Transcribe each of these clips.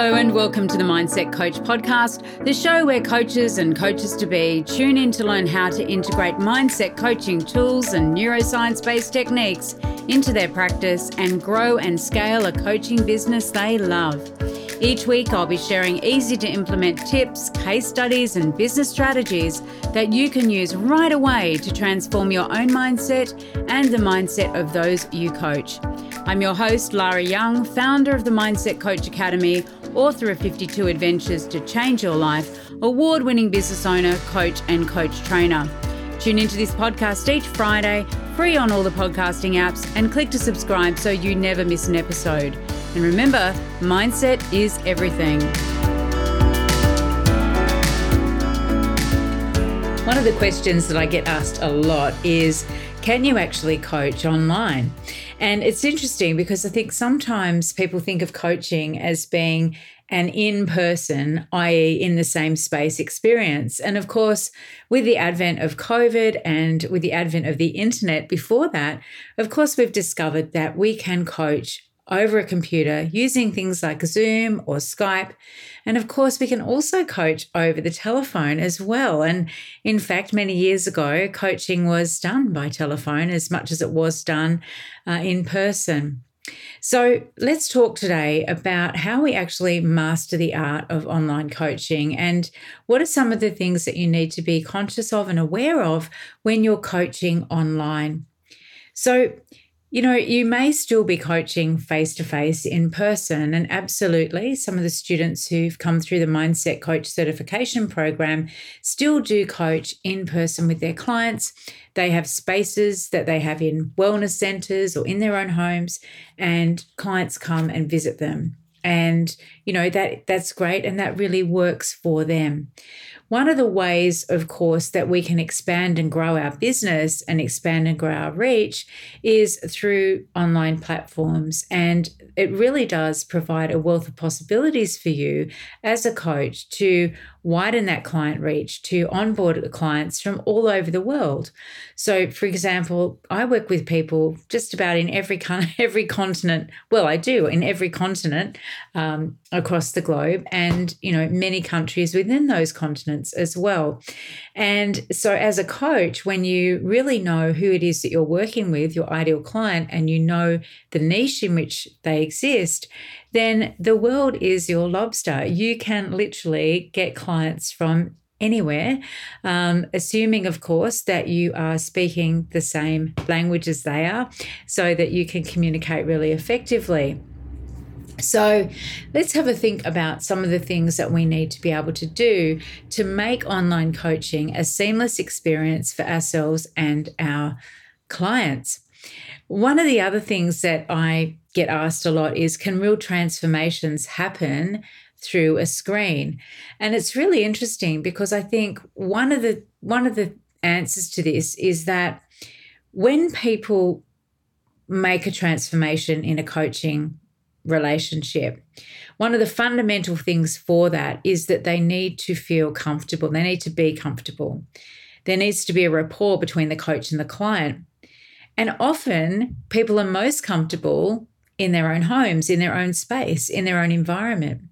Hello, and welcome to the Mindset Coach podcast, the show where coaches and coaches to be tune in to learn how to integrate mindset coaching tools and neuroscience based techniques into their practice and grow and scale a coaching business they love. Each week, I'll be sharing easy to implement tips, case studies, and business strategies that you can use right away to transform your own mindset and the mindset of those you coach. I'm your host, Lara Young, founder of the Mindset Coach Academy, author of 52 Adventures to Change Your Life, award winning business owner, coach, and coach trainer. Tune into this podcast each Friday, free on all the podcasting apps, and click to subscribe so you never miss an episode. And remember, mindset is everything. One of the questions that I get asked a lot is can you actually coach online? And it's interesting because I think sometimes people think of coaching as being an in person, i.e., in the same space experience. And of course, with the advent of COVID and with the advent of the internet before that, of course, we've discovered that we can coach over a computer using things like Zoom or Skype. And of course, we can also coach over the telephone as well. And in fact, many years ago, coaching was done by telephone as much as it was done uh, in person. So, let's talk today about how we actually master the art of online coaching and what are some of the things that you need to be conscious of and aware of when you're coaching online. So, you know, you may still be coaching face to face in person. And absolutely, some of the students who've come through the Mindset Coach certification program still do coach in person with their clients. They have spaces that they have in wellness centers or in their own homes, and clients come and visit them. And, you know, that that's great and that really works for them. One of the ways, of course, that we can expand and grow our business and expand and grow our reach is through online platforms. And it really does provide a wealth of possibilities for you as a coach to widen that client reach, to onboard clients from all over the world. So, for example, I work with people just about in every every continent. Well, I do in every continent um, across the globe, and you know many countries within those continents as well. And so, as a coach, when you really know who it is that you're working with, your ideal client, and you know the niche in which they exist, then the world is your lobster. You can literally get clients from anywhere, um, assuming, of course, that you are speaking the same language as they are so that you can communicate really effectively. So, let's have a think about some of the things that we need to be able to do to make online coaching a seamless experience for ourselves and our clients. One of the other things that I get asked a lot is can real transformations happen through a screen? And it's really interesting because I think one of the one of the answers to this is that when people make a transformation in a coaching relationship. One of the fundamental things for that is that they need to feel comfortable. They need to be comfortable. There needs to be a rapport between the coach and the client. And often people are most comfortable in their own homes, in their own space, in their own environment.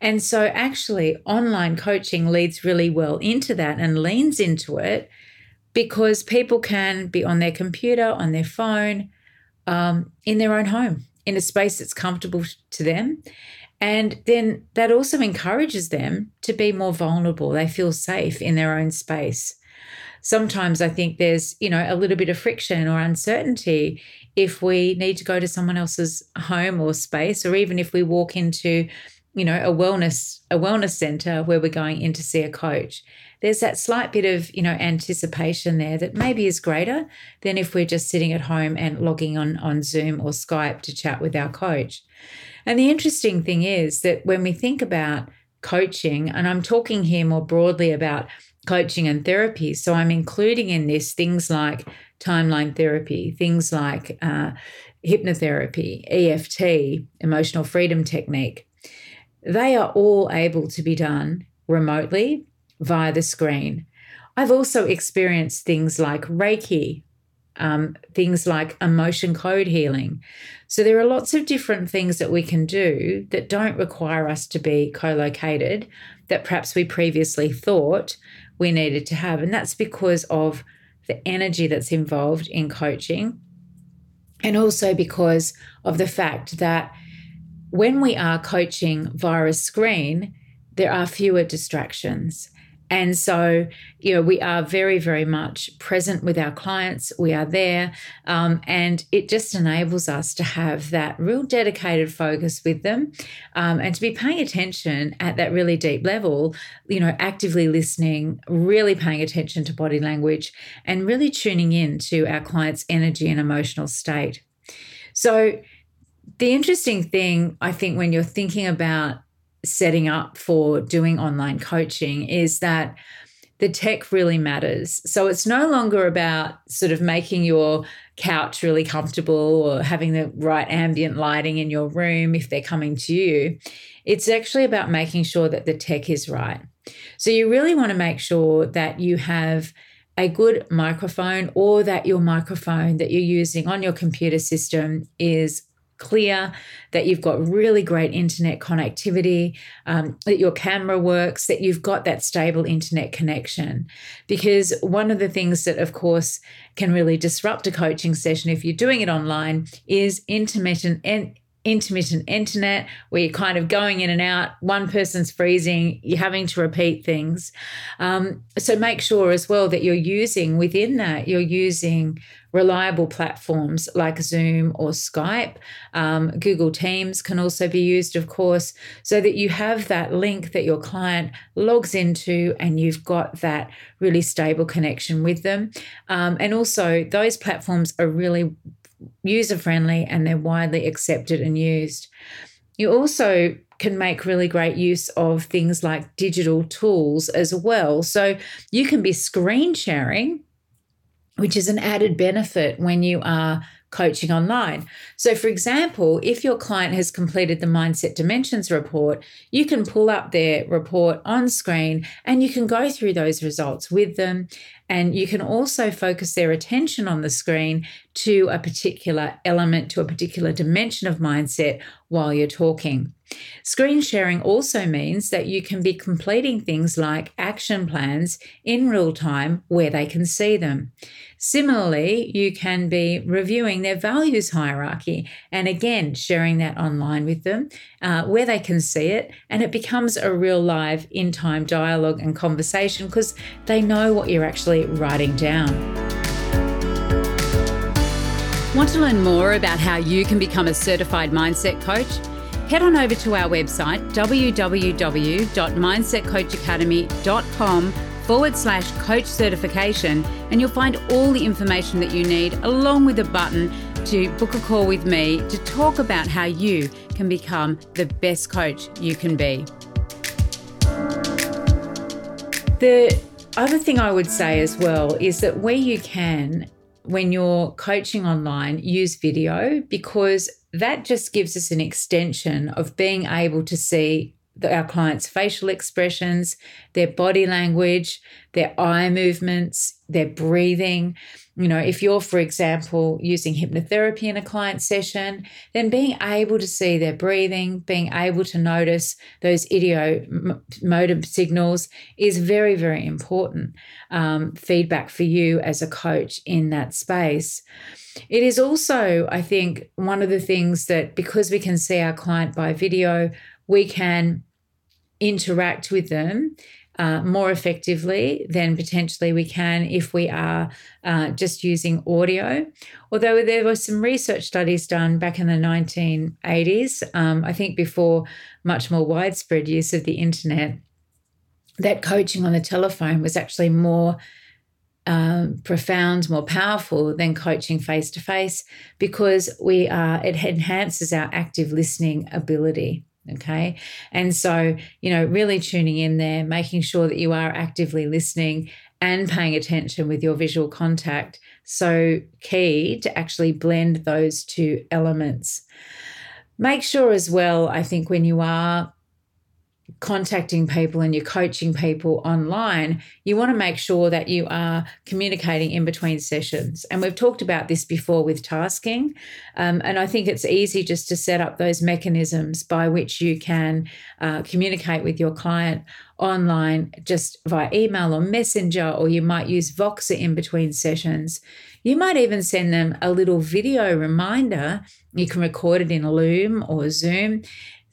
And so, actually, online coaching leads really well into that and leans into it because people can be on their computer, on their phone, um, in their own home, in a space that's comfortable to them. And then that also encourages them to be more vulnerable. They feel safe in their own space. Sometimes I think there's, you know, a little bit of friction or uncertainty if we need to go to someone else's home or space, or even if we walk into, you know, a wellness a wellness center where we're going in to see a coach. There's that slight bit of, you know, anticipation there that maybe is greater than if we're just sitting at home and logging on on Zoom or Skype to chat with our coach. And the interesting thing is that when we think about coaching, and I'm talking here more broadly about coaching and therapy. So I'm including in this things like timeline therapy, things like uh, hypnotherapy, EFT, emotional freedom technique. They are all able to be done remotely via the screen. I've also experienced things like Reiki, um, things like emotion code healing. So there are lots of different things that we can do that don't require us to be co located that perhaps we previously thought we needed to have. And that's because of the energy that's involved in coaching and also because of the fact that when we are coaching via a screen, there are fewer distractions. And so, you know, we are very, very much present with our clients. We are there. Um, and it just enables us to have that real dedicated focus with them um, and to be paying attention at that really deep level, you know, actively listening, really paying attention to body language, and really tuning in to our client's energy and emotional state. So, the interesting thing, I think, when you're thinking about setting up for doing online coaching is that the tech really matters. So it's no longer about sort of making your couch really comfortable or having the right ambient lighting in your room if they're coming to you. It's actually about making sure that the tech is right. So you really want to make sure that you have a good microphone or that your microphone that you're using on your computer system is clear, that you've got really great internet connectivity, um, that your camera works, that you've got that stable internet connection. Because one of the things that, of course, can really disrupt a coaching session if you're doing it online is intermittent and intermittent internet where you're kind of going in and out. One person's freezing, you're having to repeat things. Um, so make sure as well that you're using within that, you're using reliable platforms like Zoom or Skype. Um, Google Teams can also be used, of course, so that you have that link that your client logs into and you've got that really stable connection with them. Um, and also, those platforms are really user friendly and they're widely accepted and used. You also can make really great use of things like digital tools as well. So you can be screen sharing, which is an added benefit when you are coaching online. So, for example, if your client has completed the Mindset Dimensions report, you can pull up their report on screen and you can go through those results with them. And you can also focus their attention on the screen to a particular element, to a particular dimension of mindset while you're talking. Screen sharing also means that you can be completing things like action plans in real time where they can see them. Similarly, you can be reviewing their values hierarchy and again sharing that online with them uh, where they can see it. And it becomes a real live in time dialogue and conversation because they know what you're actually writing down. Want to learn more about how you can become a certified mindset coach? Head on over to our website www.mindsetcoachacademy.com forward slash coach certification, and you'll find all the information that you need, along with a button to book a call with me to talk about how you can become the best coach you can be. The other thing I would say as well is that where you can, when you're coaching online, use video because that just gives us an extension of being able to see the, our clients' facial expressions, their body language, their eye movements, their breathing. You know, if you're, for example, using hypnotherapy in a client session, then being able to see their breathing, being able to notice those ideomotor signals is very, very important um, feedback for you as a coach in that space. It is also, I think, one of the things that because we can see our client by video, we can interact with them uh, more effectively than potentially we can if we are uh, just using audio. Although there were some research studies done back in the 1980s, um, I think before much more widespread use of the internet, that coaching on the telephone was actually more. Um, profound, more powerful than coaching face to face because we are it enhances our active listening ability. Okay. And so, you know, really tuning in there, making sure that you are actively listening and paying attention with your visual contact. So key to actually blend those two elements. Make sure as well, I think, when you are contacting people and you're coaching people online, you want to make sure that you are communicating in between sessions. And we've talked about this before with tasking. Um, and I think it's easy just to set up those mechanisms by which you can uh, communicate with your client online just via email or messenger, or you might use Voxer in between sessions. You might even send them a little video reminder. You can record it in Loom or Zoom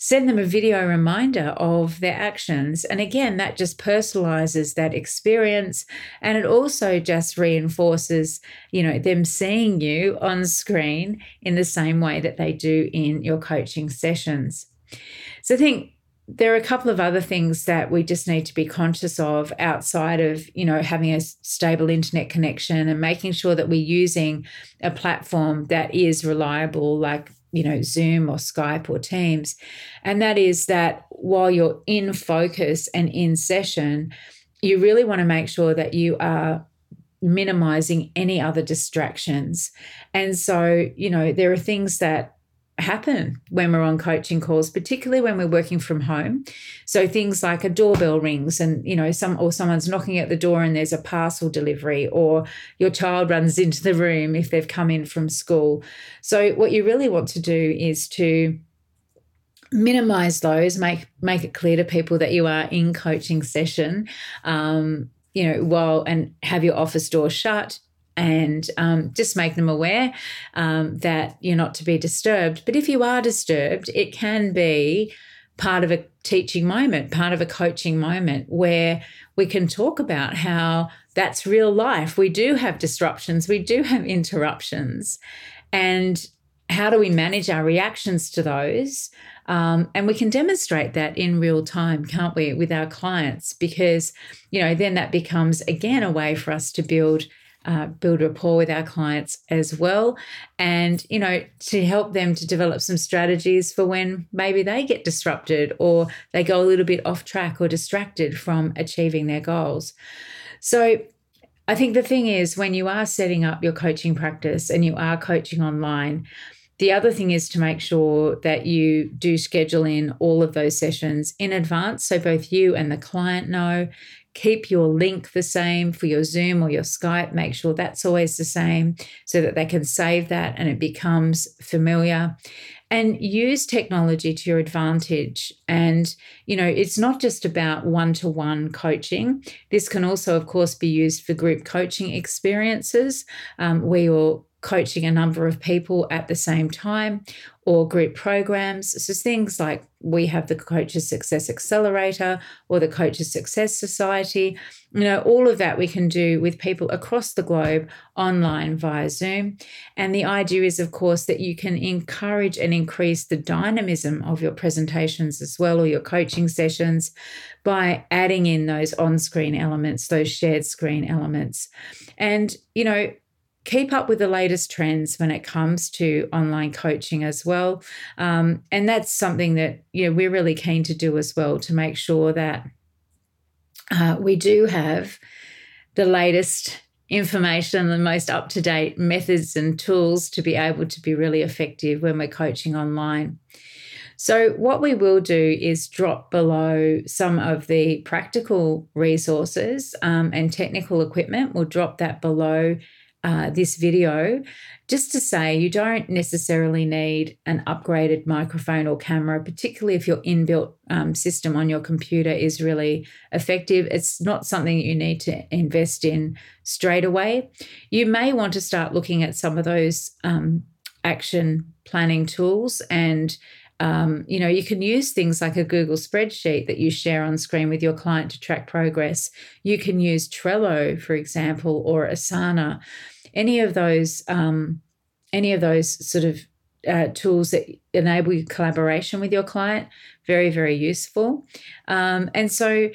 send them a video reminder of their actions. And again, that just personalizes that experience. And it also just reinforces, you know, them seeing you on screen in the same way that they do in your coaching sessions. So I think there are a couple of other things that we just need to be conscious of outside of you know having a stable internet connection and making sure that we're using a platform that is reliable like you know, Zoom or Skype or Teams. And that is that while you're in focus and in session, you really want to make sure that you are minimizing any other distractions. And so, you know, there are things that happen when we're on coaching calls particularly when we're working from home. So things like a doorbell rings and you know some or someone's knocking at the door and there's a parcel delivery or your child runs into the room if they've come in from school. So what you really want to do is to minimize those make make it clear to people that you are in coaching session um, you know while and have your office door shut and um, just make them aware um, that you're not to be disturbed. But if you are disturbed, it can be part of a teaching moment, part of a coaching moment where we can talk about how that's real life. We do have disruptions, we do have interruptions. And how do we manage our reactions to those? Um, and we can demonstrate that in real time, can't we, with our clients? Because, you know, then that becomes again a way for us to build uh, build rapport with our clients as well. And you know to help them to develop some strategies for when maybe they get disrupted or they go a little bit off track or distracted from achieving their goals. So i think the thing is when you are setting up your coaching practice and you are coaching online the other thing is to make sure that you do schedule in all of those sessions in advance so both you and the client know keep your link the same for your Zoom or your Skype. Make sure that's always the same so that they can save that and it becomes familiar. And use technology to your advantage. And, you know, it's not just about one to one coaching. This can also, of course, be used for group coaching experiences um, where you're coaching a number of people at the same time or group programs. So things like we have the Coaches Success Accelerator or the Coaches Success Society. You know, all of that we can do with people across the globe online via Zoom. And the idea is, of course, that you can encourage and increase the dynamism of your presentations as well or your coaching sessions by adding in those on screen elements, those shared screen elements. And, you know, keep up with the latest trends when it comes to online coaching as well. Um, and that's something that you know, we're really keen to do as well to make sure that uh, we do have the latest information, the most up to date methods and tools to be able to be really effective when we're coaching online. So, what we will do is drop below some of the practical resources um, and technical equipment. We'll drop that below uh, this video just to say you don't necessarily need an upgraded microphone or camera, particularly if your inbuilt um, system on your computer is really effective. It's not something you need to invest in straight away. You may want to start looking at some of those um, action planning tools and um, you know, you can use things like a Google spreadsheet that you share on screen with your client to track progress. You can use Trello, for example, or Asana any of those um, any of those sort of uh, tools that enable collaboration with your client very very useful um, and so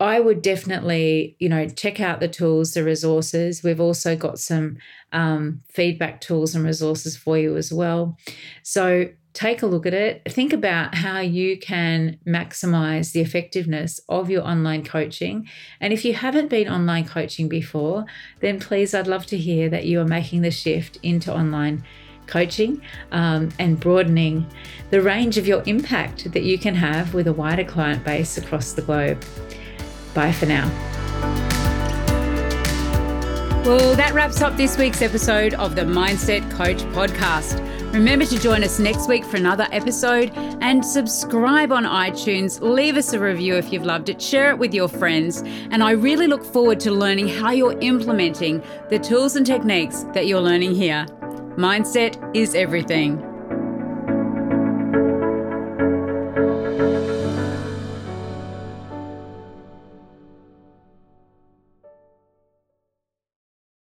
I would definitely, you know, check out the tools, the resources. We've also got some um, feedback tools and resources for you as well. So take a look at it. Think about how you can maximize the effectiveness of your online coaching. And if you haven't been online coaching before, then please, I'd love to hear that you are making the shift into online coaching um, and broadening the range of your impact that you can have with a wider client base across the globe. Bye for now. Well, that wraps up this week's episode of the Mindset Coach podcast. Remember to join us next week for another episode and subscribe on iTunes. Leave us a review if you've loved it, share it with your friends. And I really look forward to learning how you're implementing the tools and techniques that you're learning here. Mindset is everything.